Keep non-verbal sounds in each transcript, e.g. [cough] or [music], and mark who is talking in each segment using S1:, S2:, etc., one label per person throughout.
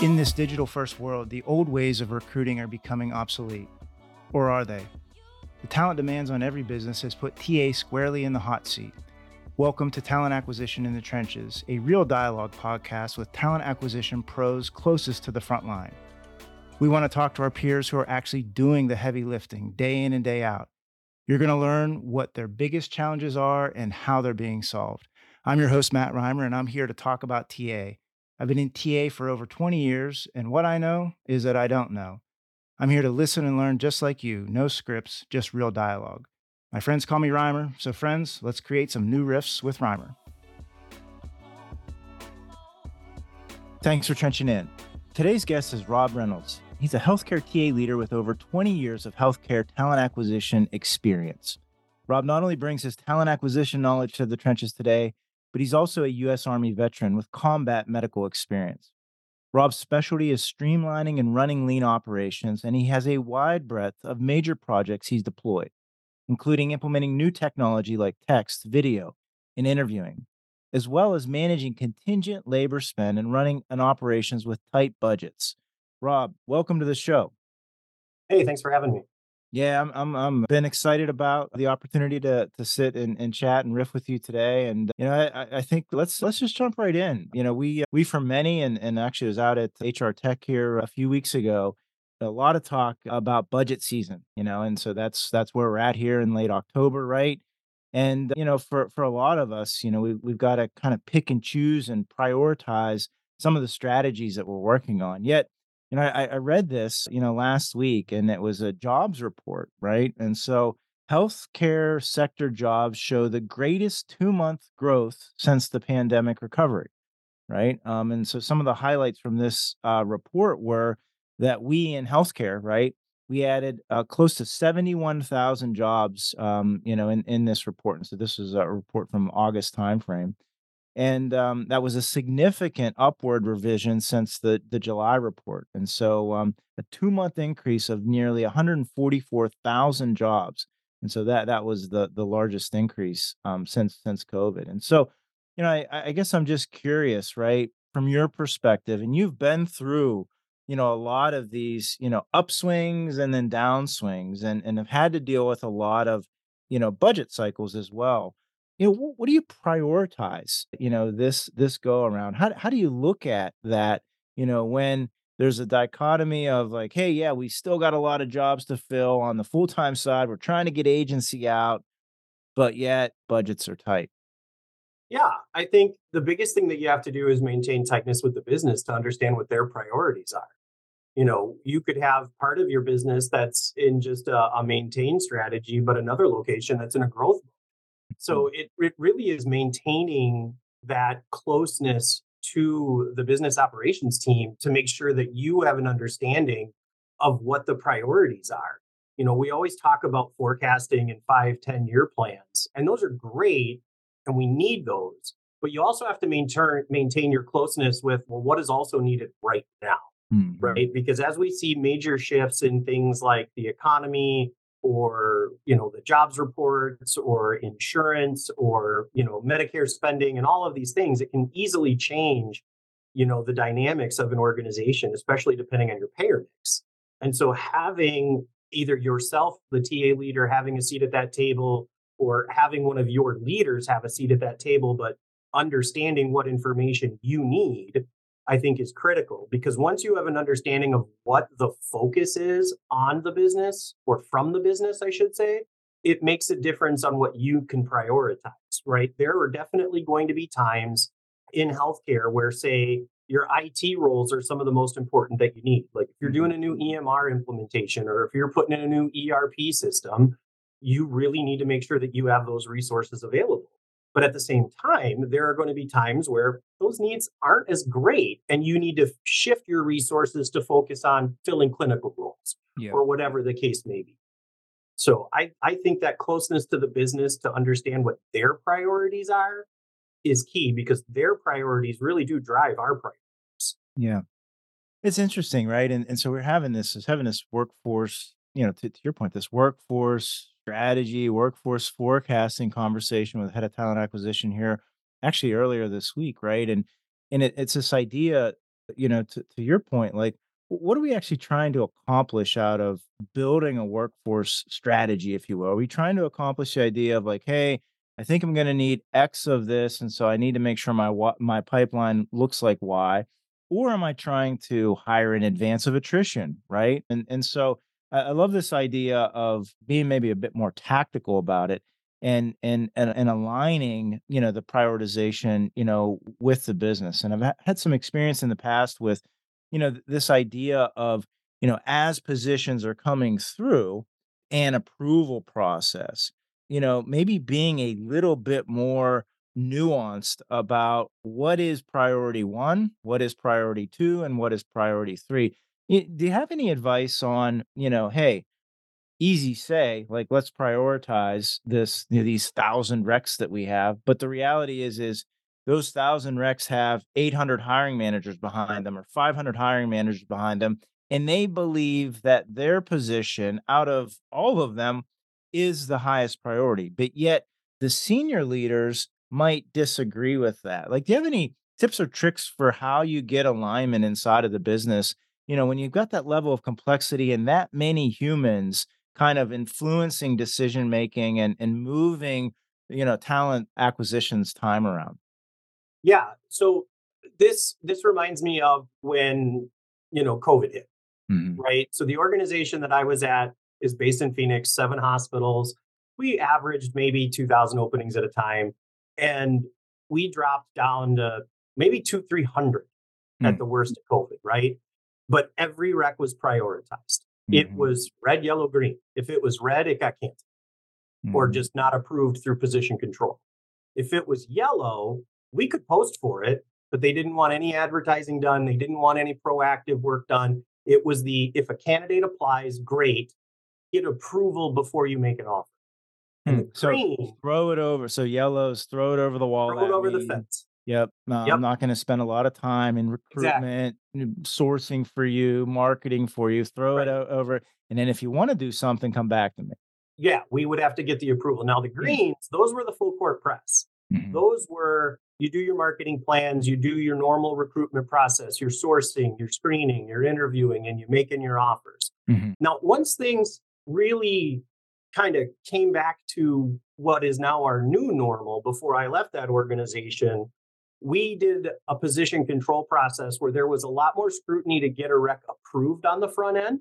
S1: In this digital first world, the old ways of recruiting are becoming obsolete. Or are they? The talent demands on every business has put TA squarely in the hot seat. Welcome to Talent Acquisition in the Trenches, a real dialogue podcast with talent acquisition pros closest to the front line. We want to talk to our peers who are actually doing the heavy lifting day in and day out. You're going to learn what their biggest challenges are and how they're being solved. I'm your host, Matt Rimer, and I'm here to talk about TA. I've been in TA for over 20 years, and what I know is that I don't know. I'm here to listen and learn just like you. No scripts, just real dialogue. My friends call me Rimer, so friends, let's create some new riffs with Reimer. Thanks for trenching in. Today's guest is Rob Rennels. He's a healthcare TA leader with over 20 years of healthcare talent acquisition experience. Rob not only brings his talent acquisition knowledge to the trenches today, but he's also a U.S. Army veteran with combat medical experience. Rob's specialty is streamlining and running lean operations, and he has a wide breadth of major projects he's deployed, including implementing new technology like text, video, and interviewing, as well as managing contingent labor spend and running an operations with tight budgets. Rob, welcome to the show.
S2: Hey, thanks for having me.
S1: Yeah, I'm I'm I'm been excited about the opportunity to to sit and, and chat and riff with you today. And you know, I, I think let's let's just jump right in. You know, we we from many and and actually was out at HR Tech here a few weeks ago. A lot of talk about budget season, you know, and so that's that's where we're at here in late October, right? And you know, for for a lot of us, you know, we we've got to kind of pick and choose and prioritize some of the strategies that we're working on. Yet you know, I, I read this, you know, last week and it was a jobs report, right? And so healthcare sector jobs show the greatest two month growth since the pandemic recovery, right? Um, and so some of the highlights from this uh, report were that we in healthcare, right, we added uh, close to 71,000 jobs, um, you know, in, in this report. And so this is a report from August timeframe and um, that was a significant upward revision since the the July report. And so, um, a two month increase of nearly 144,000 jobs, and so that that was the the largest increase um, since since COVID. And so, you know, I, I guess I'm just curious, right, from your perspective, and you've been through, you know, a lot of these, you know, upswings and then downswings, and and have had to deal with a lot of, you know, budget cycles as well you know what, what do you prioritize you know this this go around? How, how do you look at that you know when there's a dichotomy of like hey yeah we still got a lot of jobs to fill on the full-time side we're trying to get agency out but yet budgets are tight
S2: yeah i think the biggest thing that you have to do is maintain tightness with the business to understand what their priorities are. You know you could have part of your business that's in just a, a maintain strategy but another location that's in a growth so mm. it, it really is maintaining that closeness to the business operations team to make sure that you have an understanding of what the priorities are. You know, we always talk about forecasting and five, 10 year plans, and those are great and we need those. But you also have to maintain maintain your closeness with well, what is also needed right now. Mm-hmm. Right. Because as we see major shifts in things like the economy, or you know the jobs reports or insurance or you know medicare spending and all of these things it can easily change you know the dynamics of an organization especially depending on your payer mix. And so having either yourself the ta leader having a seat at that table or having one of your leaders have a seat at that table but understanding what information you need I think is critical because once you have an understanding of what the focus is on the business or from the business, I should say, it makes a difference on what you can prioritize, right? There are definitely going to be times in healthcare where, say, your IT roles are some of the most important that you need. Like if you're mm-hmm. doing a new EMR implementation or if you're putting in a new ERP system, you really need to make sure that you have those resources available. But at the same time, there are going to be times where those needs aren't as great, and you need to shift your resources to focus on filling clinical roles yeah. or whatever the case may be. So I, I think that closeness to the business to understand what their priorities are is key because their priorities really do drive our priorities.
S1: Yeah. It's interesting, right? And and so we're having this is having this workforce, you know, to, to your point, this workforce strategy, workforce forecasting conversation with head of talent acquisition here actually earlier this week, right? And and it, it's this idea, you know, to, to your point, like what are we actually trying to accomplish out of building a workforce strategy, if you will? Are we trying to accomplish the idea of like, hey, I think I'm going to need X of this, and so I need to make sure my my pipeline looks like Y, or am I trying to hire in advance of attrition, right? And and so I love this idea of being maybe a bit more tactical about it and and and, and aligning you know the prioritization you know with the business. And i've had some experience in the past with you know this idea of you know as positions are coming through an approval process you know maybe being a little bit more nuanced about what is priority one what is priority two and what is priority three. Do you have any advice on you know hey easy say like let's prioritize this you know, these thousand recs that we have but the reality is is those thousand recs have 800 hiring managers behind them or 500 hiring managers behind them and they believe that their position out of all of them is the highest priority but yet the senior leaders might disagree with that. Like do you have any tips or tricks for how you get alignment inside of the business? You know when you've got that level of complexity and that many humans kind of influencing decision making and and moving you know talent acquisitions time around
S2: yeah so this this reminds me of when you know covid hit mm-hmm. right so the organization that i was at is based in phoenix seven hospitals we averaged maybe 2000 openings at a time and we dropped down to maybe two 300 mm-hmm. at mm. the worst of covid right but every rec was prioritized it mm-hmm. was red, yellow, green. If it was red, it got canceled mm-hmm. or just not approved through position control. If it was yellow, we could post for it, but they didn't want any advertising done. They didn't want any proactive work done. It was the if a candidate applies, great, get approval before you make an offer.
S1: And hmm. so green, throw it over. So yellows, throw it over the wall.
S2: Throw it over me. the fence.
S1: Yep. No, yep. I'm not going to spend a lot of time in recruitment, exactly. sourcing for you, marketing for you. Throw right. it over. And then if you want to do something, come back to me.
S2: Yeah, we would have to get the approval. Now, the greens, those were the full court press. Mm-hmm. Those were you do your marketing plans, you do your normal recruitment process, your sourcing, your screening, your interviewing, and you're making your offers. Mm-hmm. Now, once things really kind of came back to what is now our new normal before I left that organization, we did a position control process where there was a lot more scrutiny to get a rec approved on the front end.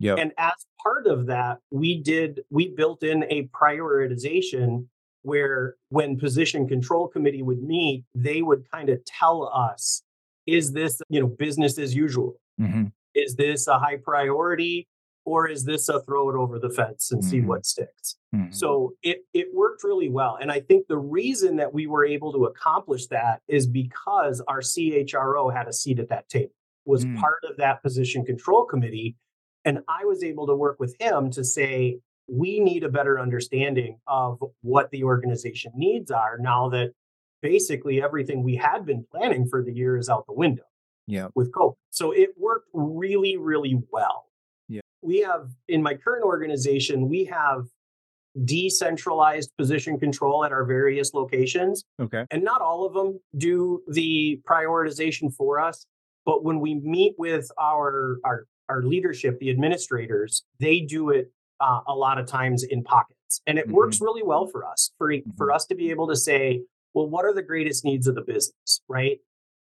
S2: Yep. And as part of that, we did we built in a prioritization where when position control committee would meet, they would kind of tell us, is this, you know, business as usual? Mm-hmm. Is this a high priority? Or is this a throw it over the fence and mm-hmm. see what sticks? Mm-hmm. So it it worked really well, and I think the reason that we were able to accomplish that is because our CHRO had a seat at that table, was mm-hmm. part of that position control committee, and I was able to work with him to say we need a better understanding of what the organization needs are now that basically everything we had been planning for the year is out the window.
S1: Yeah.
S2: With COVID. So it worked really, really well we have in my current organization, we have decentralized position control at our various locations.
S1: Okay.
S2: And not all of them do the prioritization for us. But when we meet with our our, our leadership, the administrators, they do it uh, a lot of times in pockets. And it mm-hmm. works really well for us, for, mm-hmm. for us to be able to say, well, what are the greatest needs of the business, right?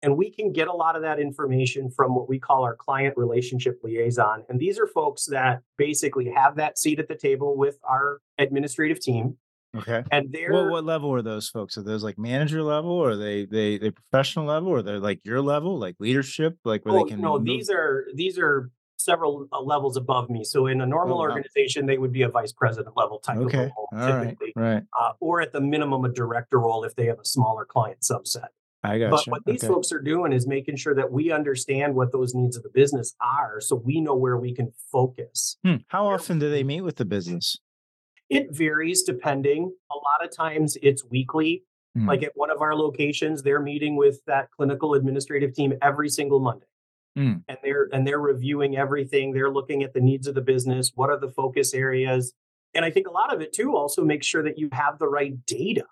S2: And we can get a lot of that information from what we call our client relationship liaison. And these are folks that basically have that seat at the table with our administrative team.
S1: Okay.
S2: And they're
S1: what, what level are those folks? Are those like manager level or are they they they professional level or they're like your level, like leadership, like where
S2: oh,
S1: they can
S2: No, move? these are these are several uh, levels above me. So in a normal oh, wow. organization, they would be a vice president level type
S1: okay.
S2: of
S1: role, typically,
S2: right. right. Uh, or at the minimum a director role if they have a smaller client subset.
S1: I got
S2: But what these okay. folks are doing is making sure that we understand what those needs of the business are so we know where we can focus.
S1: Hmm. How often do they meet with the business?
S2: It varies depending. A lot of times it's weekly. Hmm. Like at one of our locations, they're meeting with that clinical administrative team every single Monday. Hmm. And they're and they're reviewing everything. They're looking at the needs of the business. What are the focus areas? And I think a lot of it too also makes sure that you have the right data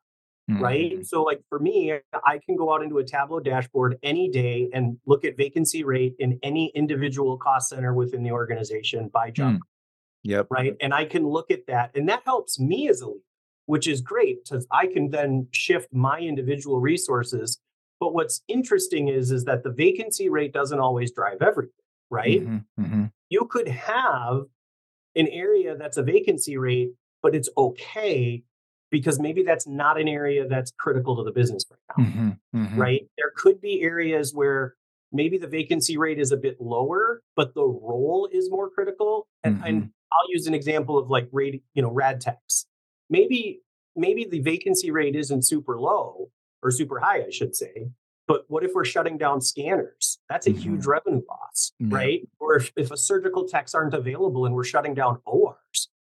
S2: mm-hmm. right? So, like for me, I can go out into a Tableau dashboard any day and look at vacancy rate in any individual cost center within the organization by job. Mm.
S1: Yep.
S2: Right. And I can look at that. And that helps me as a leader, which is great because I can then shift my individual resources. But what's interesting is, is that the vacancy rate doesn't always drive everything, right? Mm-hmm. Mm-hmm. You could have an area that's a vacancy rate, but it's okay because maybe that's not an area that's critical to the business right now. Mm-hmm, mm-hmm. Right? There could be areas where maybe the vacancy rate is a bit lower, but the role is more critical. And, mm-hmm. and I'll use an example of like rad, you know, rad techs. Maybe maybe the vacancy rate isn't super low or super high, I should say. But what if we're shutting down scanners? That's a huge mm-hmm. revenue loss, right? Or if, if a surgical techs aren't available and we're shutting down ORs,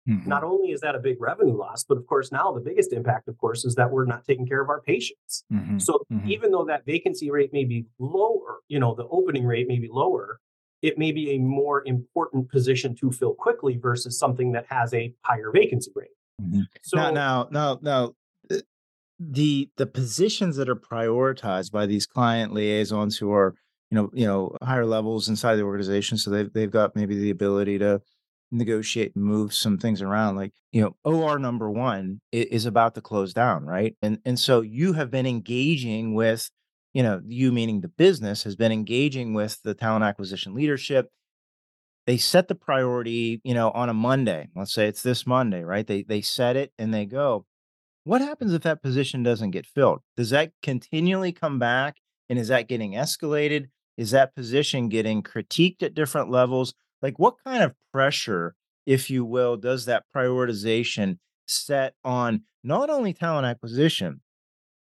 S2: Mm-hmm. Not only is that a big revenue loss, but of course, now the biggest impact, of course, is that we're not taking care of our patients. Mm-hmm. So mm-hmm. even though that vacancy rate may be lower, you know, the opening rate may be lower, it may be a more important position to fill quickly versus something that has a higher vacancy rate.
S1: Mm-hmm. So now, now, now, now, uh, the the positions that are prioritized by these client liaisons who are you know you know higher levels inside the organization so they've, they've got maybe the ability to negotiate and move some things around like you know or number one is about to close down right? And and so you have been engaging with you know you meaning the business has been engaging with the talent acquisition leadership. They set the priority you know on a monday let's say it's this monday right? They they set it and they go what happens if that position doesn't get filled? Does that continually come back and is that getting escalated? Is that position getting critiqued at different levels like what kind of pressure if you will does that prioritization set on not only talent acquisition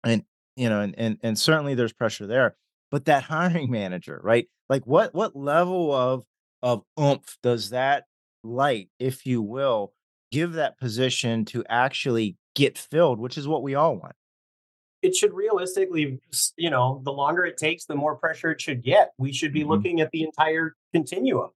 S1: and you know and and, and certainly there's pressure there but that [laughs] hiring manager right like what what level of of oomph does that light if you will give that position to actually get filled which is what we all want
S2: it should realistically, you know, the longer it takes, the more pressure it should get. We should be mm-hmm. looking at the entire continuum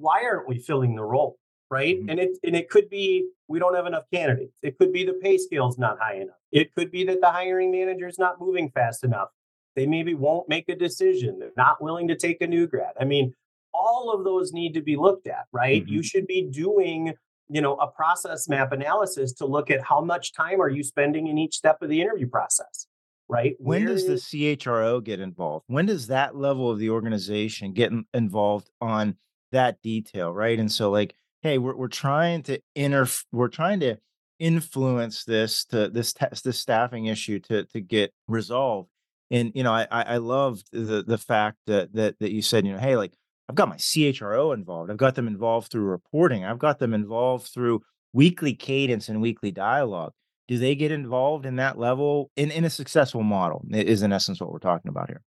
S2: why aren't we filling the role? Right. Mm-hmm. And it and it could be we don't have enough candidates. It could be the pay scale's not high enough. It could be that the hiring manager is not moving fast enough. They maybe won't make a decision. They're not willing to take a new grad. I mean, all of those need to be looked at, right? Mm-hmm. You should be doing, you know, a process map analysis to look at how much time are you spending in each step of the interview process right?
S1: When Where does is... the CHRO get involved? When does that level of the organization get involved on that detail, right? And so like, hey, we're we're trying to inter we're trying to influence this to this test this staffing issue to to get resolved. And you know, I I loved the the fact that that that you said, you know, hey, like I've got my CHRO involved. I've got them involved through reporting. I've got them involved through weekly cadence and weekly dialogue. Do they get involved in that level in, in a successful model? Is in essence what we're talking about here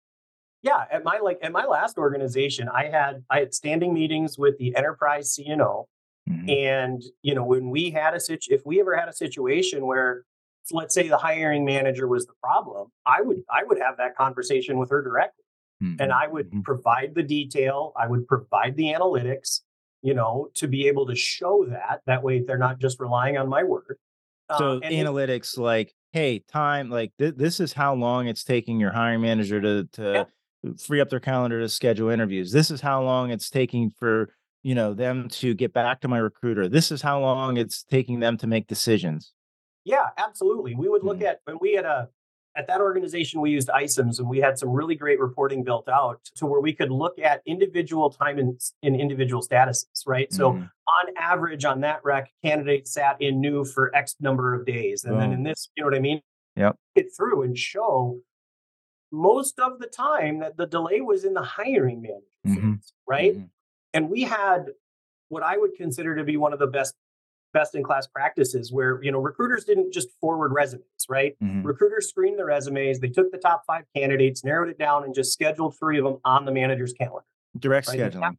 S2: yeah at my like at my last organization i had i had standing meetings with the enterprise cno mm-hmm. and you know when we had a situ if we ever had a situation where let's say the hiring manager was the problem i would i would have that conversation with her directly mm-hmm. and i would mm-hmm. provide the detail i would provide the analytics you know to be able to show that that way they're not just relying on my word
S1: so uh, analytics like hey time like th- this is how long it's taking your hiring manager to to yeah free up their calendar to schedule interviews. This is how long it's taking for you know them to get back to my recruiter. This is how long it's taking them to make decisions.
S2: Yeah, absolutely. We would look mm-hmm. at when we had a at that organization we used iCIMS and we had some really great reporting built out to where we could look at individual time in, in individual statuses, right? Mm-hmm. So on average on that rec, candidates sat in new for X number of days. And then in this, you know what I mean?
S1: Yep.
S2: Get through and show most of the time that the delay was in the hiring manager mm-hmm. right? Mm-hmm. And we had what I would consider to be one of the best best in class practices where you know recruiters didn't just forward resumes right mm-hmm. recruiters screened the resumes they took the top five candidates narrowed it down and just scheduled three of them on the manager's calendar
S1: direct right? scheduling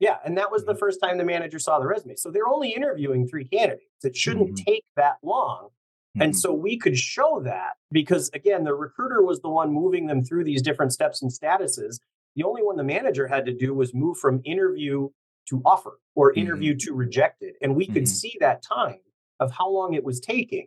S2: yeah and that was the mm-hmm. first time the manager saw the resume so they're only interviewing three candidates it shouldn't mm-hmm. take that long Mm-hmm. And so we could show that because, again, the recruiter was the one moving them through these different steps and statuses. The only one the manager had to do was move from interview to offer or interview mm-hmm. to rejected. And we could mm-hmm. see that time of how long it was taking.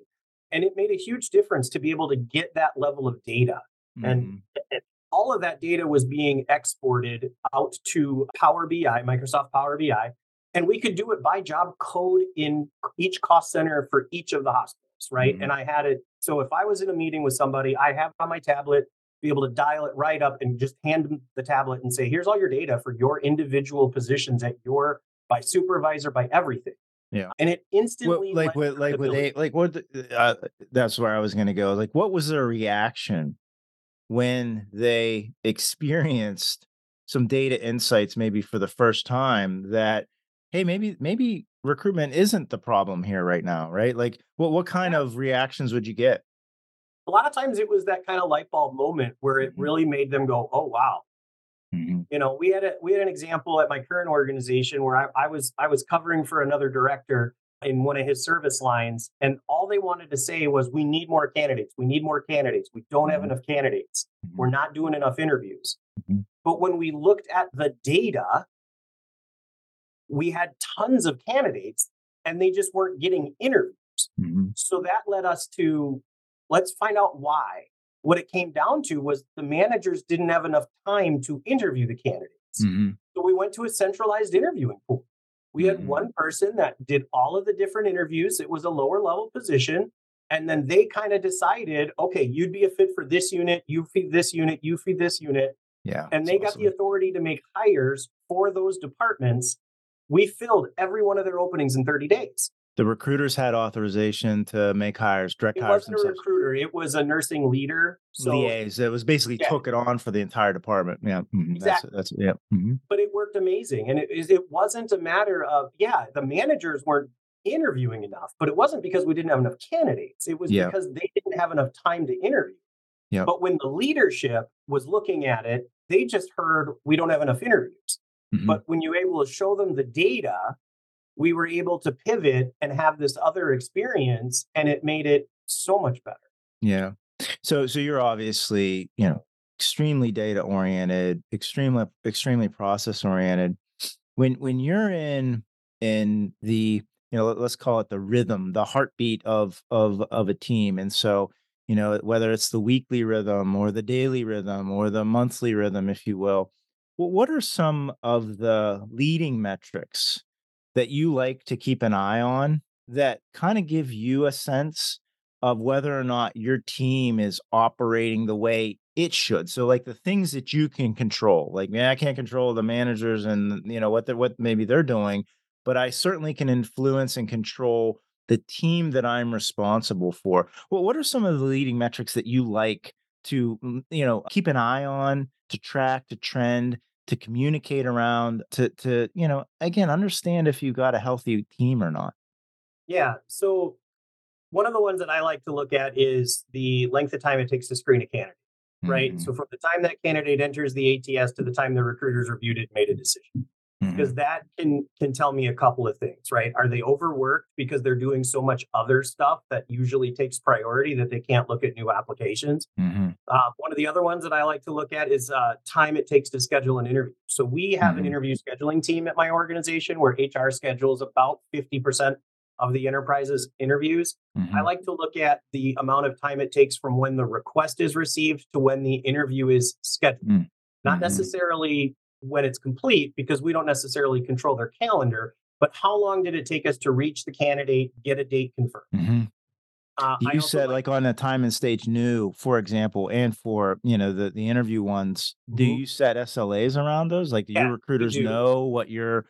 S2: And it made a huge difference to be able to get that level of data. And, and all of that data was being exported out to Power BI, Microsoft Power BI, and we could do it by job code in each cost center for each of the hospitals, right? Mm-hmm. And I had it. So if I was in a meeting with somebody, I have on my tablet, be able to dial it right up and just hand them the tablet and say, here's all your data for your individual positions at your by supervisor, by everything.
S1: Yeah.
S2: And it instantly
S1: well, like with like with a like what the, uh, that's where I was going to go. Like what was their reaction when they [laughs] experienced some data insights maybe for the first time that hey maybe maybe recruitment isn't the problem here right now right like what what kind yeah. of reactions would you get
S2: a lot of times it was that kind of light bulb moment where it mm-hmm. really made them go oh wow mm-hmm. you know we had a we had an example at my current organization where I, I was i was covering for another director in one of his service lines and all they wanted to say was we need more candidates we need more candidates we don't have mm-hmm. enough candidates mm-hmm. we're not doing enough interviews but when we looked at the data we had tons of candidates and they just weren't getting interviews mm-hmm. so that led us to let's find out why what it came down to was the managers didn't have enough time to interview the candidates mm-hmm. so we went to a centralized interviewing pool we had mm-hmm. one person that did all of the different interviews. It was a lower level position. And then they kind of decided, okay, you'd be a fit for this unit, you feed this unit, you feed this unit.
S1: Yeah.
S2: And they got awesome. the authority to make hires for those departments. We filled every one of their openings in 30 days
S1: the recruiters had authorization to make hires, direct
S2: it
S1: hires
S2: wasn't themselves. a recruiter; it was a nursing leader.
S1: So, Liaise. It was basically yeah. took it on for the entire department. Yeah,
S2: mm-hmm. exactly.
S1: That's, that's yeah. Mm-hmm.
S2: But it worked amazing, and it it wasn't a matter of yeah, the managers weren't interviewing enough, but it wasn't because we didn't have enough candidates. It was yeah. because they didn't have enough time to interview.
S1: Yeah.
S2: But when the leadership was looking at it, they just heard we don't have enough interviews. Mm-hmm. But when you're able to show them the data we were able to pivot and have this other experience and it made it so much better.
S1: Yeah. So so you're obviously you know extremely data oriented extremely extremely process oriented. When when you're in in the you know let's call it the rhythm the heartbeat of of of a team and so you know whether it's the weekly rhythm or the daily rhythm or the monthly rhythm if you will what are some of the leading metrics that you like to keep an eye on that kind of give you a sense of whether or not your team is operating the way it should. So like the things that you can control. Like man, I can't control the managers and you know what they what maybe they're doing, but I certainly can influence and control the team that I'm responsible for. Well, what are some of the leading metrics that you like to mm, you know keep an eye on, to track, to trend to communicate around to to you know again understand if you got a healthy team or not.
S2: Yeah so one of the ones that i like to look at is the length of time it takes to screen a candidate right? Mm-hmm. so from the time that candidate enters the ats to the time the recruiters reviewed it made a decision mm-hmm. because that can can tell me a couple of things right are they overworked because they're doing so much other stuff that usually takes priority that they can't look at new applications mm-hmm. uh, one of the other ones that i like to look at is uh, time it takes to schedule an interview so we have an mm-hmm. interview scheduling team at my organization where hr schedules about 50% of the enterprise's interviews. Mm-hmm. I like to look at the amount of time it takes from when the request is received to when the interview is scheduled. Mm-hmm. Not necessarily when it's complete because we don't necessarily control their calendar. But how long did it take us to reach the candidate, get a date confirmed?
S1: Mm-hmm. Uh, you said like, like, on a time and stage new, for example, and for you know the the interview ones. Mm-hmm. Do you set SLAs around those? Like, do yeah, your recruiters do. know what your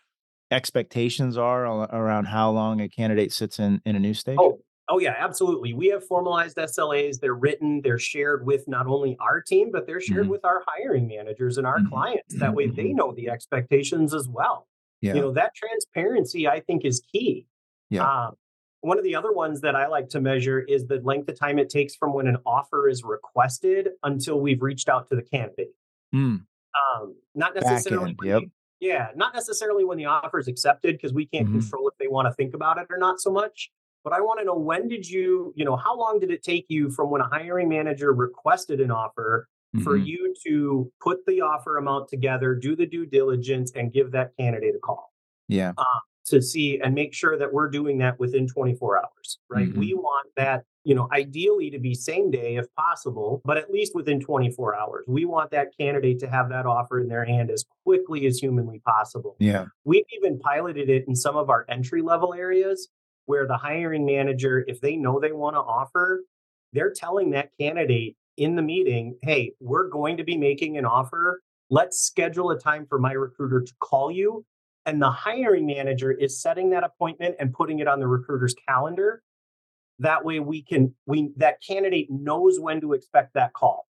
S1: expectations are around how long a candidate sits in in a new stage?
S2: Oh, Oh yeah, absolutely. We have formalized SLAs. They're written. They're shared with not only our team, but they're shared mm-hmm. with our hiring managers and our mm-hmm. clients. That way, they mm-hmm. know the expectations as well. Yeah. You know that transparency, I think, is key.
S1: Yeah. Um,
S2: one of the other ones that I like to measure is the length of time it takes from when an offer is requested until we've reached out to the candidate.
S1: Mm.
S2: Um, not necessarily.
S1: Yep.
S2: yeah, not necessarily when the offer is accepted because we can't mm-hmm. control if they want to think about it or not so much but I want to know when did you, you know, how long did it take you from when a hiring manager requested an offer mm-hmm. for you to put the offer amount together, do the due diligence, and give that candidate a call?
S1: Yeah. Uh,
S2: to see and make sure that we're doing that within 24 hours, right? Mm-hmm. We want that you know, ideally to be same day if possible, but at least within 24 hours. We want that candidate to have that offer in their hand as quickly as humanly possible.
S1: Yeah.
S2: We've even piloted it in some of our entry level areas where the hiring manager, if they know they want to offer, they're telling that candidate in the meeting, hey, we're going to be making an offer. Let's schedule a time for my recruiter to call you. And the hiring manager is setting that appointment and putting it on the recruiter's calendar that way we can we that candidate knows when to expect that call.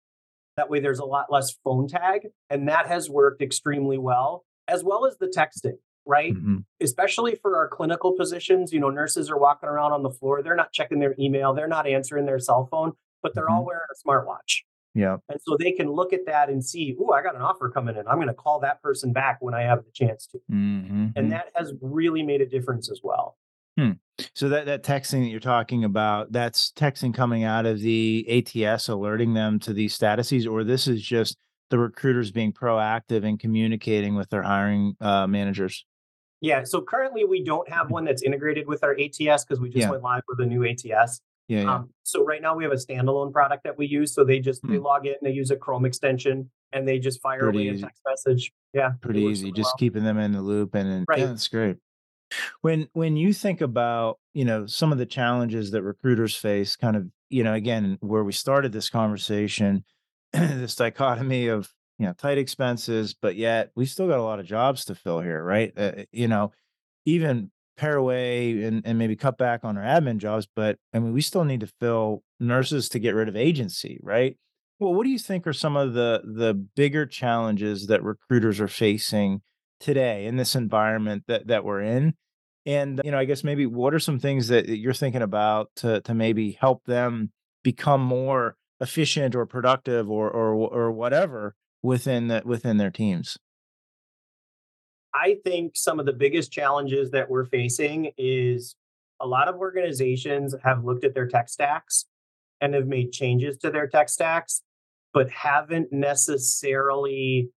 S2: That way there's a lot less phone tag and that has worked extremely well as well as the texting, right? Mm-hmm. Especially for our clinical positions, you know, nurses are walking around on the floor, they're not checking their email, they're not answering their cell phone, but they're mm-hmm. all wearing a smartwatch.
S1: Yeah.
S2: And so they can look at that and see, oh, I got an offer coming in. I'm going to call that person back when I have the chance to. Mm-hmm. And that has really made a difference as well.
S1: Hmm. So that that texting that you're talking about, that's texting coming out of the ATS alerting them to these statuses, or this is just the recruiters being proactive and communicating with their hiring uh, managers.
S2: Yeah. So currently we don't have one that's integrated with our ATS because we just yeah. went live with a new ATS.
S1: Yeah, yeah. Um,
S2: so right now we have a standalone product that we use. So they just hmm. they log in, they use a Chrome extension, and they just fire Pretty away easy. a text message. Yeah.
S1: Pretty easy. Just well. keeping them in the loop, and, and right. yeah, that's great. When when you think about, you know, some of the challenges that recruiters face, kind of, you know, again, where we started this conversation, [clears throat] this dichotomy of, you know, tight expenses, but yet we still got a lot of jobs to fill here, right? Uh, you know, even pare away and, and maybe cut back on our admin jobs, but I mean, we still need to fill nurses to get rid of agency, right? Well, what do you think are some of the the bigger challenges that recruiters are facing today in this environment that that we're in? And you know, I guess maybe what are some things that you're thinking about to to maybe help them become more efficient or productive or or or whatever within the, within their teams?
S2: I think some of the biggest challenges that we're facing is a lot of organizations have looked at their tech stacks and have made changes to their tech stacks, but haven't necessarily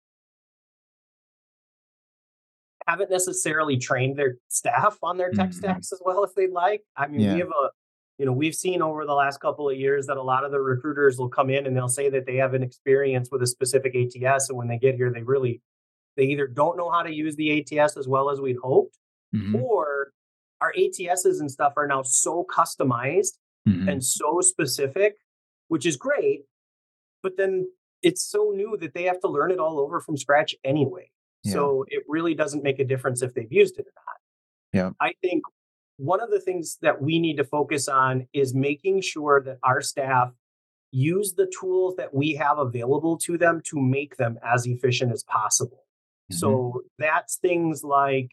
S2: haven't necessarily trained their staff on their tech mm-hmm. stacks as well as they'd like. I mean, yeah. we have a, you know, we've seen over the last couple of years that a lot of the recruiters will come in and they'll say that they have an experience with a specific ATS. And when they get here, they really, they either don't know how to use the ATS as well as we'd hoped, mm-hmm. or our ATSs and stuff are now so customized mm-hmm. and so specific, which is great. But then it's so new that they have to learn it all over from scratch anyway. So it really doesn't make a difference if they've used it or not.
S1: Yeah.
S2: I think one of the things that we need to focus on is making sure that our staff use the tools that we have available to them to make them as efficient as possible. Mm-hmm. So that's things like,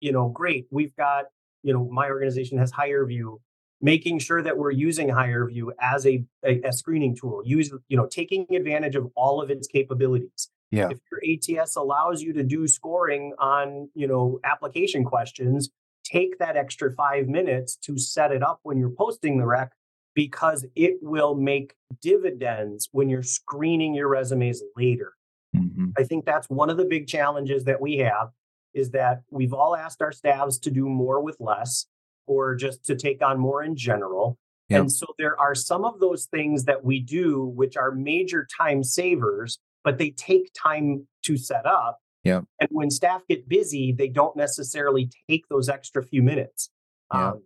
S2: you know, great, we've got, you know, my organization has HireVue, making sure that we're using HireVue as a, a, a screening tool, use, you know, taking advantage of all of its capabilities.
S1: Yeah.
S2: If your ATS allows you to do scoring on, you know, application questions, take that extra five minutes to set it up when you're posting the rec because it will make dividends when you're screening your resumes later. Mm-hmm. I think that's one of the big challenges that we have is that we've all asked our staffs to do more with less or just to take on more in general. Yep. And so there are some of those things that we do which are major time savers but they take time to set up.
S1: Yeah.
S2: And when staff get busy, they don't necessarily take those extra few minutes. Yeah. Um,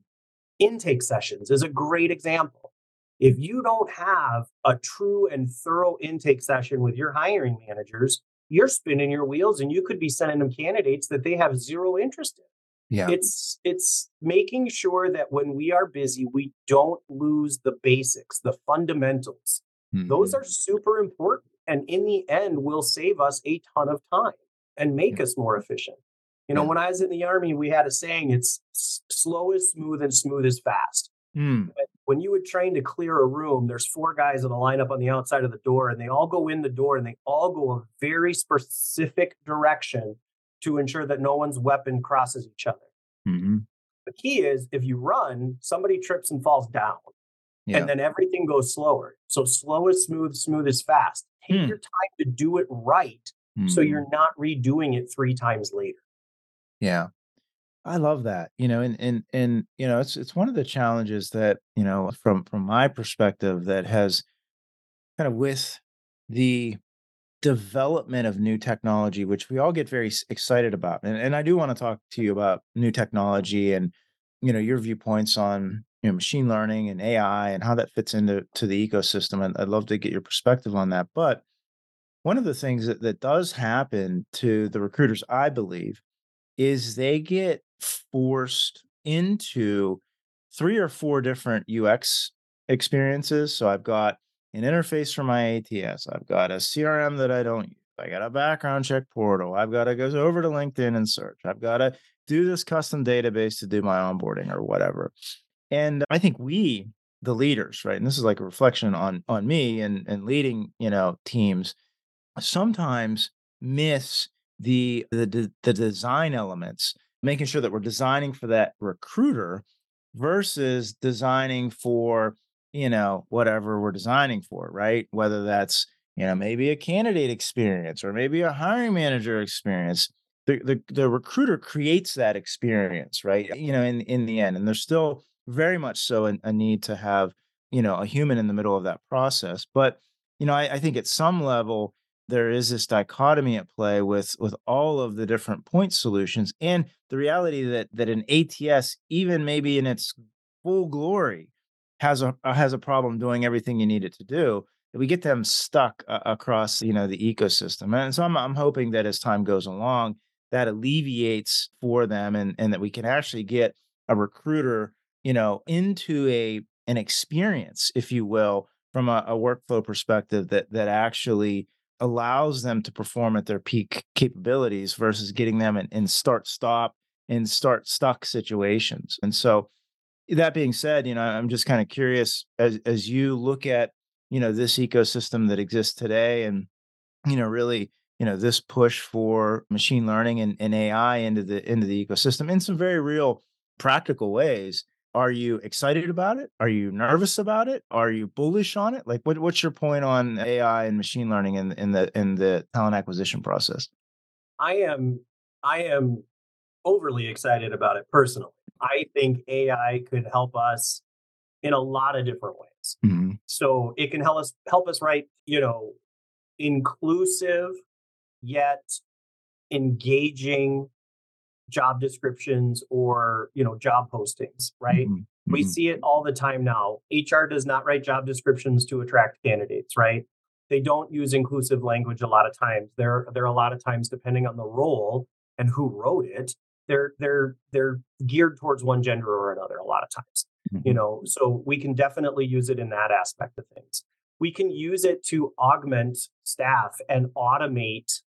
S2: intake sessions is a great example. If you don't have a true and thorough intake session with your hiring managers, you're spinning your wheels and you could be sending them candidates that they have zero interest in.
S1: Yeah.
S2: It's it's making sure that when we are busy, we don't lose the basics, the fundamentals. Mm-hmm. Those are super important and in the end will save us a ton of time and make us more efficient. You know, yeah. when I was in the army, we had a saying: "It's slow is smooth and smooth is fast." Mm. When you would train to clear a room, there's four guys in a lineup on the outside of the door, and they all go in the door and they all go a very specific direction to ensure that no one's weapon crosses each other. Mm-hmm. The key is if you run, somebody trips and falls down, yeah. and then everything goes slower. So slow is smooth, smooth is fast take mm. your time to do it right mm. so you're not redoing it three times later.
S1: Yeah. I love that. You know, and and and you know, it's it's one of the challenges that, you know, from from my perspective that has kind of with the development of new technology, which we all get very excited about. And, and I do want to talk to you about new technology and, you know, your viewpoints on, you know, machine learning and AI and how that fits into to the ecosystem. And I'd love to get your perspective on that. But one of the things that, that does happen to the recruiters, I believe, is they get forced into 3 or 4 different UX experiences. So I've got an interface for my ATS. I've got a CRM that I don't use. I got a background check portal. I've got to go over to LinkedIn and search. I've got to do this custom database to do my onboarding or whatever. And I think we, the leaders, right? And this is like a reflection on on me and and leading, you know, teams sometimes miss the the the design elements, making sure that we're designing for that recruiter versus designing for, you know, whatever we're designing for, right? Whether that's, you know, maybe a candidate experience or maybe a hiring manager experience. The, the the recruiter creates that experience, right? You know, in in the end, and there's still very much so a, a need to have, you know, a human in the middle of that process. But you know, I, I think at some level there is this dichotomy at play with with all of the different point solutions and the reality that that an ATS even maybe in its full glory has a uh, has a problem doing everything you need it to do we get them stuck uh, across you know the ecosystem and so I'm I'm hoping that as time goes along that alleviates for them and and that we can actually get a recruiter you know into a an experience if you will from a, a workflow perspective that that actually allows them to perform at their peak capabilities versus getting them in, in start stop and start stuck situations. And so that being said, you know, I'm just kind of curious as as you look at, you know, this ecosystem that exists today and, you know, really, you know, this push for machine learning and, and AI into the into the ecosystem in some very real practical ways are you excited about it? Are you nervous about it? Are you bullish on it? Like, what, what's your point on AI and machine learning in in the in the talent acquisition process?
S2: I am I am overly excited about it personally. I think AI could help us in a lot of different ways.
S1: hmm
S2: So it can help us help us write, you know, inclusive yet engaging job descriptions or, you know, job postings, right?
S1: hmm
S2: We
S1: hmm
S2: see it all the time now. HR does not write job descriptions to attract candidates, right? They don't use inclusive language a lot of times. There, there are a lot of times, depending on the role and who wrote it, they're they're they're geared towards one gender or another a lot of times. You
S1: hmm
S2: know, so we can definitely use it in that aspect of things. We can use it to augment staff and automate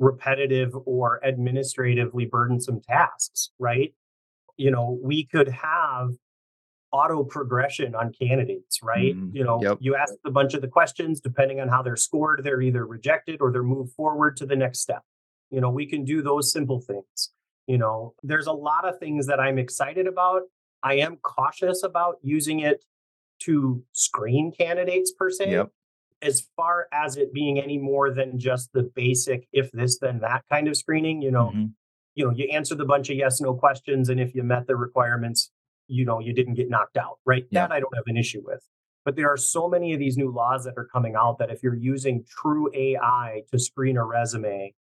S2: repetitive or administratively burdensome tasks, right? You know, we could have auto progression on candidates, right?
S1: hmm
S2: You know,
S1: Yep.
S2: you ask a bunch of the questions, depending on how they're scored, they're either rejected or they're moved forward to the next step. You know, we can do those simple things. You know, there's a lot of things that I'm excited about. I am cautious about using it to screen candidates per se,
S1: Yep.
S2: As far as it being any more than just the basic if this then that kind of screening. You know,
S1: hmm
S2: you know, you answered a bunch of yes no questions, and if you met the requirements, you know, you didn't get knocked out, right?
S1: Yeah.
S2: That I don't have an issue with. But there are so many of these new laws that are coming out that if you're using true AI to screen a resume,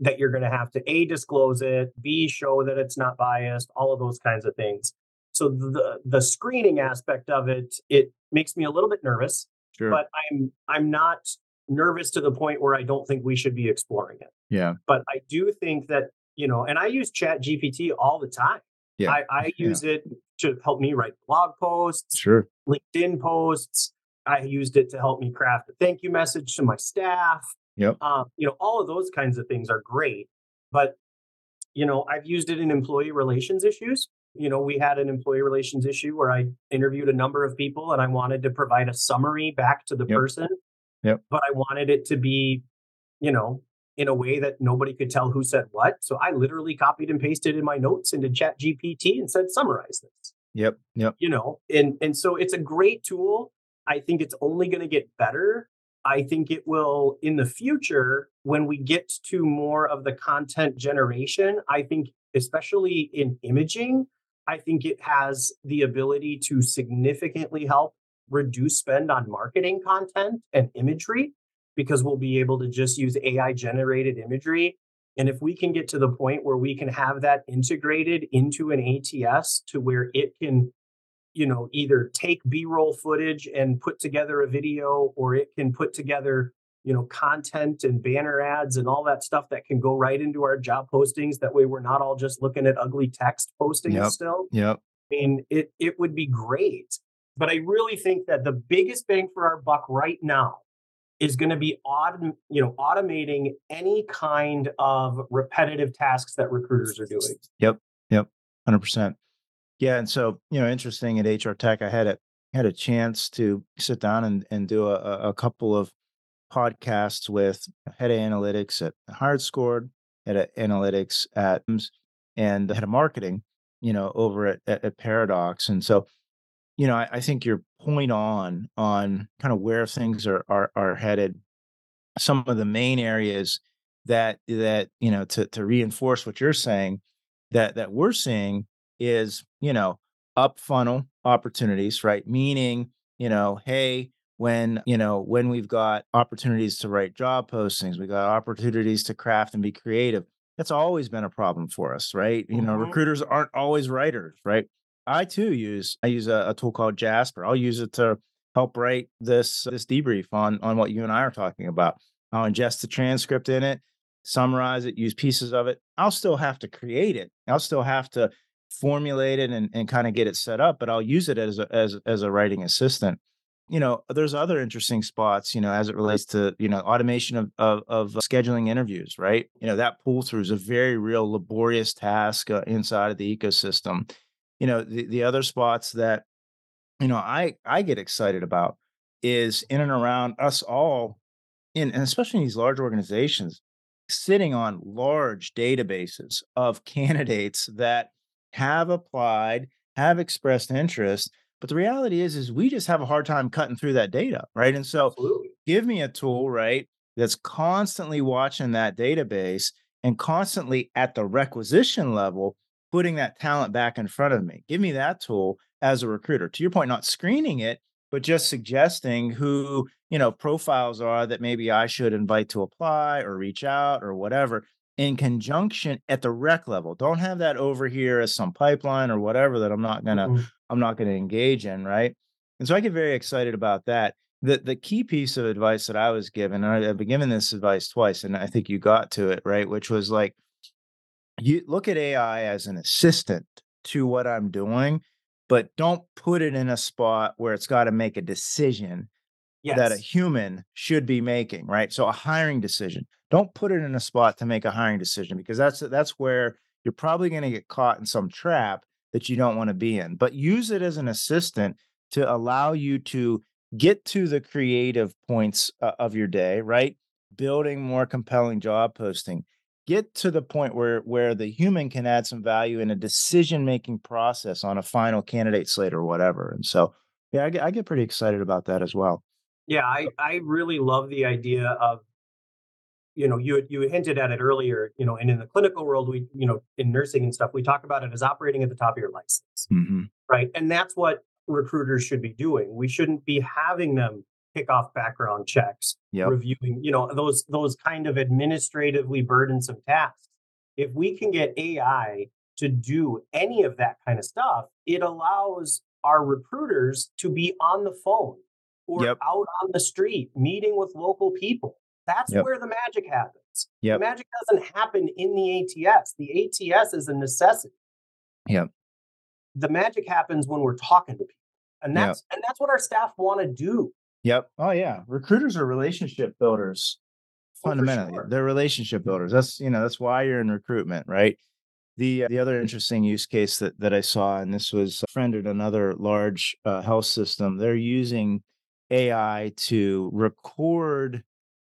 S2: that you're going to have to a disclose it, b show that it's not biased, all of those kinds of things. So the the screening aspect of it, it makes me a little bit nervous,
S1: Sure.
S2: but I'm I'm not nervous to the point where I don't think we should be exploring it
S1: yeah.
S2: but I do think that you know, and I use Chat GPT all the time.
S1: Yeah.
S2: I, I
S1: Yeah.
S2: use it to help me write blog posts,
S1: Sure.
S2: LinkedIn posts. I used it to help me craft a thank you message to my staff.
S1: Yep.
S2: Um, you know, all of those kinds of things are great. But you know, I've used it in employee relations issues. You know, we had an employee relations issue where I interviewed a number of people and I wanted to provide a summary back to the
S1: Yep.
S2: person.
S1: Yep.
S2: But I wanted it to be, you know, in a way that nobody could tell who said what. So I literally copied and pasted in my notes into Chat GPT and said, summarize this.
S1: Yep. Yep.
S2: You know, and and so it's a great tool. I think it's only going to get better. I think it will in the future when we get to more of the content generation. I think especially in imaging, I think it has the ability to significantly help reduce spend on marketing content and imagery because we'll be able to just use AI generated imagery. And if we can get to the point where we can have that integrated into an ATS to where it can, you know, either take B roll footage and put together a video or it can put together you know content and banner ads and all that stuff that can go right into our job postings that way we're not all just looking at ugly text postings
S1: yep.
S2: still.
S1: yep.
S2: I mean it it would be great but i really think that the biggest bang for our buck right now is going to be autom- you know automating any kind of repetitive tasks that recruiters are doing.
S1: Yep yep 100% yeah and so you know interesting at hr tech i had a had a chance to sit down and, and do a, a couple of podcasts with head of analytics at HiredScore, head of analytics at and the head of marketing, you know, over at, at, at Paradox. And so, you know, I, I, think your point on on kind of where things are are are headed, some of the main areas that that you know to to reinforce what you're saying that that we're seeing is you know up funnel opportunities, right? Meaning, you know, hey, when you know when we've got opportunities to write job postings we got opportunities to craft and be creative that's always been a problem for us right? You know mm-hmm. recruiters aren't always writers right? I too use i use a, a, tool called jasper i'll use it to help write this this debrief on on what you and i are talking about. I'll ingest the transcript in it summarize it use pieces of it i'll still have to create it i'll still have to formulate it and, and kind of get it set up but i'll use it as a as, as a writing assistant you know there's other interesting spots you know as it relates to you know automation of, of, of scheduling interviews right? You know that pull through is a very real laborious task uh, inside of the ecosystem. You know the, the other spots that you know i i get excited about is in and around us all in and especially in these large organizations sitting on large databases of [laughs] candidates that have applied have expressed interest but the reality is, is we just have a hard time cutting through that data, right? And so,
S2: Absolutely.
S1: give me a tool, right, that's constantly watching that database and constantly at the requisition level putting that talent back in front of me. Give me that tool as a recruiter. To your point, not screening it, but just suggesting who you know profiles are that maybe I should invite to apply or reach out or whatever in conjunction at the rec level. Don't have that over here as some pipeline or whatever that I'm not gonna mm-hmm. I'm not gonna engage in, right? And so I get very excited about that. The the key piece of advice that I was given, and I've been given this advice twice, and I think you got to it, right? Which was like you look at AI as an assistant to what I'm doing, but don't put it in a spot where it's got to make a decision yes. that a human should be making, right? So a hiring decision. Don't put it in a spot to make a hiring decision because that's that's where you're probably going to get caught in some trap that you don't want to be in. But use it as an assistant to allow you to get to the creative points uh, of your day, right? Building more compelling job posting. Get to the point where where the human can add some value in a decision making process on a final candidate slate or whatever. And so, yeah, I get, I get pretty excited about that as well.
S2: Yeah, I, I really love the idea of, you know, you you hinted at it earlier, you know, and in the clinical world, we, you know, in nursing and stuff, we talk about it as operating at the top of your license, mm-hmm. right? And that's what recruiters should be doing. We shouldn't be having them kick off background checks, yep. reviewing, you know, those those kind of administratively burdensome tasks. If we can get AI to do any of that kind of stuff, it allows our recruiters to be on the phone or yep. out on the street meeting with local people. That's yep. where the magic happens. Yep. The magic doesn't happen in the ATS. The ATS is a necessity.
S1: Yep.
S2: The magic happens when we're talking to people. And that's yep. and that's what our staff want to do.
S1: Yep. Oh yeah. Recruiters are relationship builders. Oh, fundamentally. Sure. They're relationship builders. That's you know, that's why you're in recruitment, right? The uh, the other interesting use case that that I saw, and this was a friend at another large uh, health system. They're using AI to record.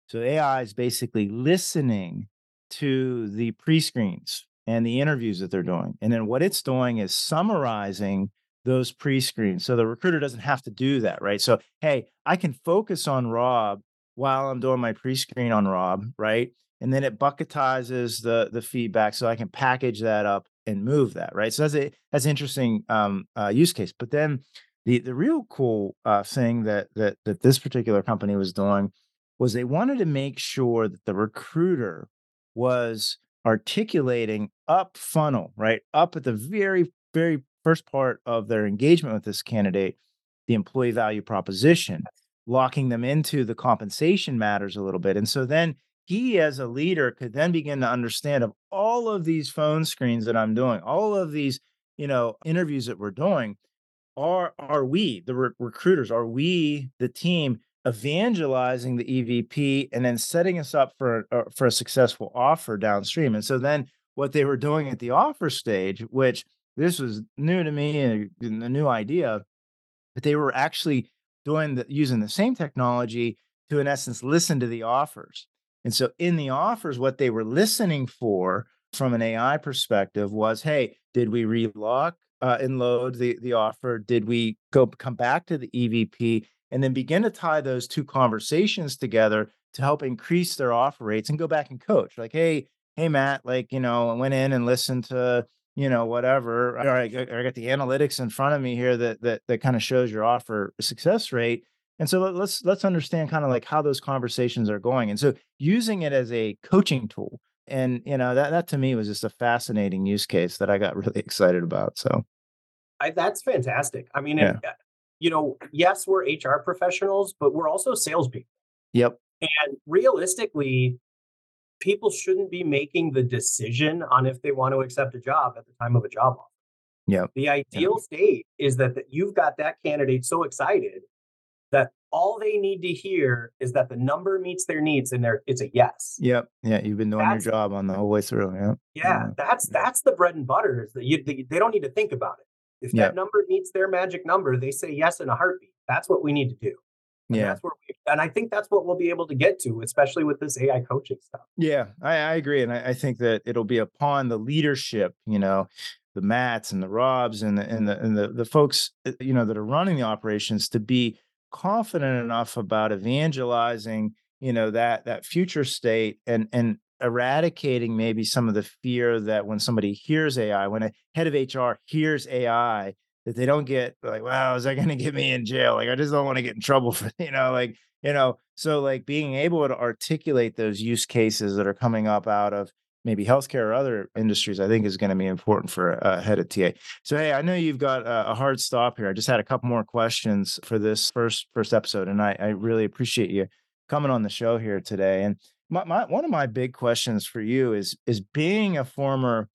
S1: So AI is basically listening to the pre-screens and the interviews that they're doing. And then what it's doing is summarizing those pre-screens. So the recruiter doesn't have to do that, right? So, hey, I can focus on Rob while I'm doing my pre-screen on Rob, right? And then it bucketizes the the feedback so I can package that up and move that, right? So that's a that's interesting um, uh, use case. But then the the real cool uh, thing that that that this particular company was doing was they wanted to make sure that the recruiter was articulating up funnel, right? Up at the very, very first part of their engagement with this candidate, the employee value proposition, locking them into the compensation matters a little bit. And so then he, as a leader, could then begin to understand of all of these phone screens that I'm doing, all of these, you know, interviews that we're doing, are are we the re- recruiters? Are we the team evangelizing the EVP and then setting us up for uh, for a successful offer downstream. And so then what they were doing at the offer stage, which this was new to me and a new idea, but they were actually doing the using the same technology to in essence listen to the offers. And so in the offers, what they were listening for from an AI perspective was, hey, did we relock uh, and load the the offer? Did we go come back to the EVP and then begin to tie those two conversations together to help increase their offer rates and go back and coach like hey hey matt like you know i went in and listened to you know whatever all right i got the analytics in front of me here that that, that kind of shows your offer success rate and so let's let's understand kind of like how those conversations are going and so using it as a coaching tool and you know that that to me was just a fascinating use case that i got [laughs] really excited about so
S2: I, that's fantastic. I mean, yeah. Uh, you know, yes, we're HR professionals, but we're also salespeople.
S1: Yep.
S2: And realistically, people shouldn't be making the decision on if they want to accept a job at the time of a job offer.
S1: Yeah.
S2: The ideal yep. state is that, that you've got that candidate so excited that all they need to hear is that the number meets their needs and they it's a yes.
S1: Yep. Yeah. You've been doing that's, your job on the whole way through. Yeah. Mm.
S2: Yeah. That's that's the bread and butter is that you they, they don't need to think about it. If that number meets their magic number, they say yes in a heartbeat. That's what we need to do. And yeah. That's where we, and I think that's what we'll be able to get to, especially with this AI coaching stuff.
S1: Yeah, I, I agree. And I, I, think that it'll be upon the leadership, you know, the Matts and the Robs and the and the and the, the folks, uh, you know, that are running the operations to be confident enough about evangelizing, you know, that that future state and and eradicating maybe some of the fear that when somebody hears AI, when a head of HR hears AI, that they don't get like, wow, is that going to get me in jail? Like, I just don't want to get in trouble for, [laughs] you know, like, you know, so like being able to articulate those use cases that are coming up out of maybe healthcare or other industries, I think is going to be important for a head of TA. So, hey, I know you've got a, hard stop here. I just had a couple more questions for this first first episode, and I, I really appreciate you coming on the show here today. And my, my one of my big questions for you is is being a former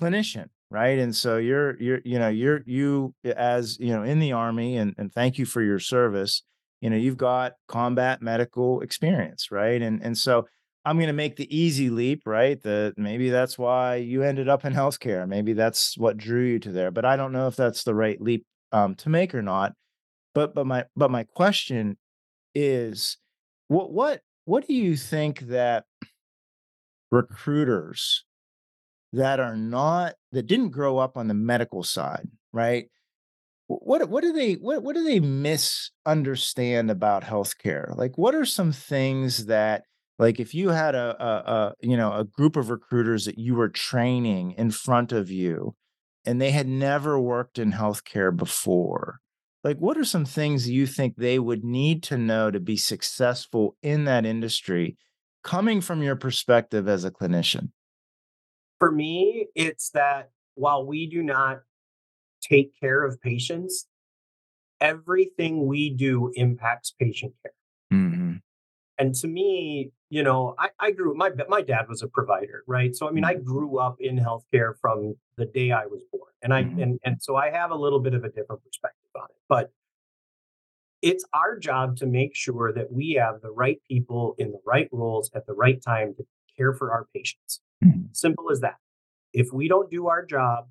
S1: clinician right? And so you're you're you know you're you as you know in the army and and thank you for your service you know you've got combat medical experience right? And and so i'm going to make the easy leap right? That maybe that's why you ended up in healthcare. Maybe that's what drew you to there but i don't know if that's the right leap um, to make or not. But but my but my question is what what what do you think that recruiters that are not that didn't grow up on the medical side, right? What what do they what what do they misunderstand about healthcare? Like, what are some things that like if you had a, a, a you know a group of recruiters that you were training in front of you, and they had never worked in healthcare before, like what are some things you think they would need to know to be successful in that industry coming from your perspective as a clinician
S2: for me it's that while we do not take care of patients everything we do impacts patient care. And to me you know I, I grew my my dad was a provider right so i mean mm-hmm. i grew up in healthcare from the day i was born and i mm-hmm. and, and so i have a little bit of a different perspective on it but it's our job to make sure that we have the right people in the right roles at the right time to care for our patients mm-hmm. simple as that if we don't do our job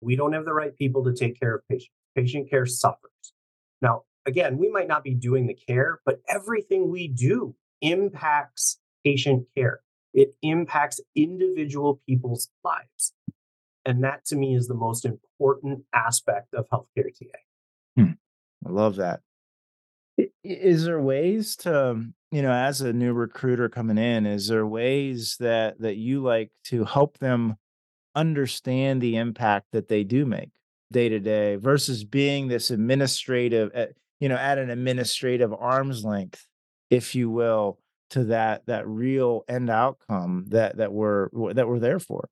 S2: we don't have the right people to take care of patients patient care suffers now again we might not be doing the care but everything we do impacts patient care it impacts individual people's lives and that to me is the most important aspect of healthcare today.
S1: Hmm. I love that. Is there ways to, um, you know, as a new recruiter coming in, is there ways that that you like to help them understand the impact that they do make day to day versus being this administrative, eh, you know, at an administrative arm's length, if you will, to that that real end outcome that that we're that we're there for.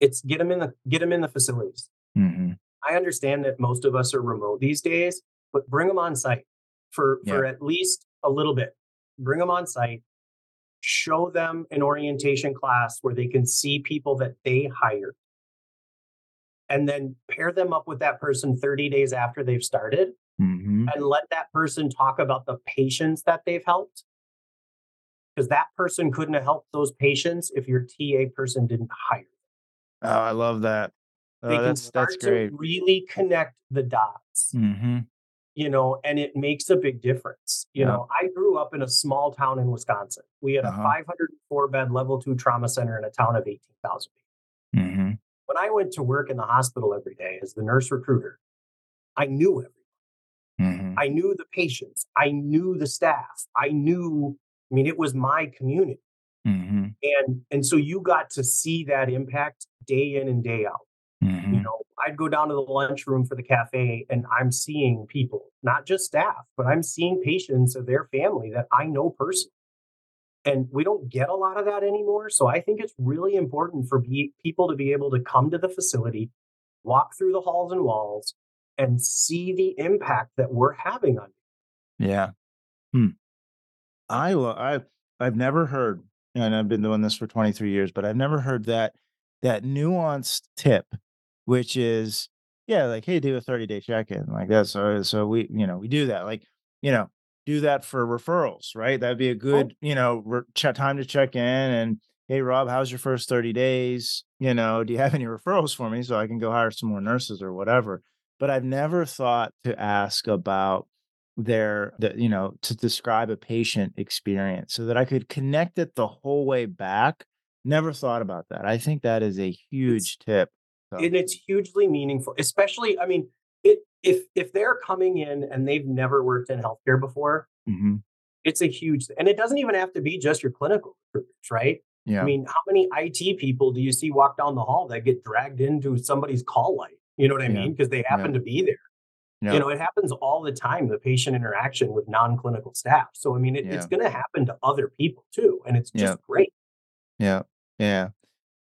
S2: It's get them in the get them in the facilities. Mm-hmm. I understand that most of us are remote these days, but bring them on site for for at least a little bit. Bring them on site. Show them an orientation class where they can see people that they hired and then pair them up with that person 30 days after they've started mm-hmm. and let that person talk about the patients that they've helped because that person couldn't have helped those patients if your TA person didn't hire
S1: them. Oh, I love that. Oh,
S2: they can that's, start that's great. to really connect the dots. Mm-hmm. You know, and it makes a big difference. You yeah. know, I grew up in a small town in Wisconsin. We had uh-huh. a 504 bed level two trauma center in a town of 18,000 people. Mm-hmm when I went to work in the hospital every day as the nurse recruiter, I knew everyone. Mm-hmm. I knew the patients. I knew the staff. I knew, I mean, it was my community. Mm-hmm. And and so you got to see that impact day in and day out. Mm-hmm. You know, I'd go down to the lunchroom for the cafe and I'm seeing people, not just staff, but I'm seeing patients of their family that I know personally. And we don't get a lot of that anymore. So I think it's really important for be- people to be able to come to the facility, walk through the halls and walls, and see the impact that we're having on
S1: you. Yeah. Hmm. I I I've never heard, and I've been doing this for 23 years, but I've never heard that that nuanced tip, which is yeah, like hey, do a 30 day check in, like that. So so we you know we do that, like you know do that for referrals, right? That'd be a oh. good, you know, re- ch- time to check in and hey Rob, how's your first 30 days? You know, do you have any referrals for me so I can go hire some more nurses or whatever? But I've never thought to ask about their the, you know, to describe a patient experience so that I could connect it the whole way back. Never thought about that. I think that is a huge
S2: it's,
S1: tip.
S2: So. And it's hugely meaningful, especially, I mean, it if if they're coming in and they've never worked in healthcare before, mm-hmm. it's a huge and it doesn't even have to be just your clinical recruiters, right? Yeah. I mean, how many IT people do you see walk down the hall that get dragged into somebody's call light? You know what I yeah. mean? Because they happen yeah. to be there. Yeah. You know, it happens all the time, the patient interaction with non-clinical staff. So I mean, it, it's going to happen to other people too. And it's just great.
S1: Yeah. Yeah.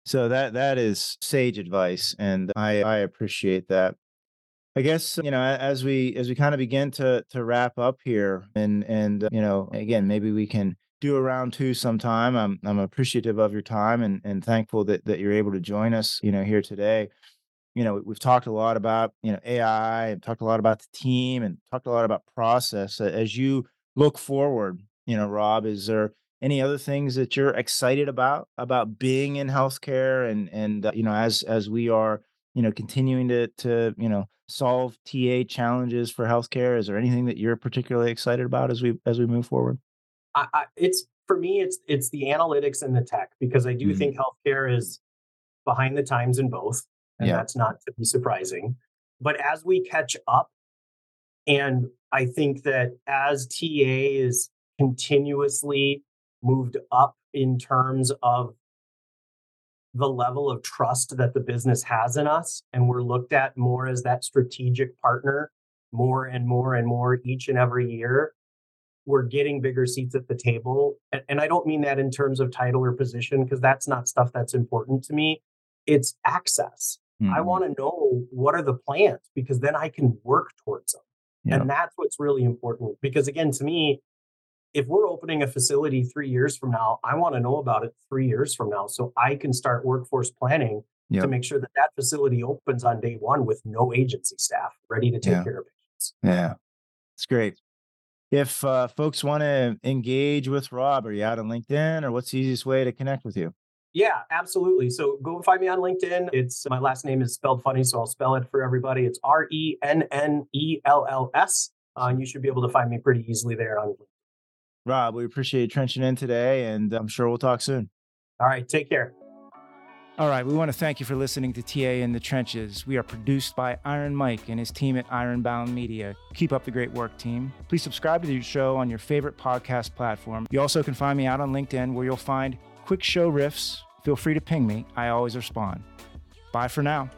S1: So that that is sage advice. And I, I appreciate that. I guess you know as we as we kind of begin to to wrap up here, and and you know again maybe we can do a round two sometime. I'm I'm appreciative of your time and and thankful that that you're able to join us. You know here today. You know we've talked a lot about you know AI and talked a lot about the team and talked a lot about process. As you look forward, you know Rob, is there any other things that you're excited about about being in healthcare and and uh, you know as as we are you know continuing to to you know solve TA challenges for healthcare? Is there anything that you're particularly excited about as we as we move forward?
S2: I, I, it's for me, it's it's the analytics and the tech because I do mm-hmm. think healthcare is behind the times in both, and yeah. that's not to be surprising. But as we catch up, and I think that as TA is continuously moved up in terms of the level of trust that the business has in us. And we're looked at more as that strategic partner more and more and more each and every year. We're getting bigger seats at the table. And, and I don't mean that in terms of title or position, because that's not stuff that's important to me. It's access. Mm-hmm. I want to know what are the plans because then I can work towards them. Yep. And that's what's really important. Because again, to me, if we're opening a facility three years from now, I want to know about it three years from now so I can start workforce planning yep. to make sure that that facility opens on day one with no agency staff ready to take yeah. care of patients.
S1: Yeah, it's great. If uh, folks want to engage with Rob, are you out on LinkedIn or what's the easiest way to connect with you?
S2: Yeah, absolutely. So go and find me on LinkedIn. It's my last name is spelled funny, so I'll spell it for everybody. It's R E N N E L L S. Uh, and you should be able to find me pretty easily there on LinkedIn.
S1: Rob, we appreciate you trenching in today, and I'm sure we'll talk soon.
S2: All right, take care.
S1: All right, we want to thank you for listening to TA in the Trenches. We are produced by Iron Mike and his team at Ironbound Media. Keep up the great work, team. Please subscribe to the show on your favorite podcast platform. You also can find me out on LinkedIn where you'll find quick show riffs. Feel free to ping me, I always respond. Bye for now.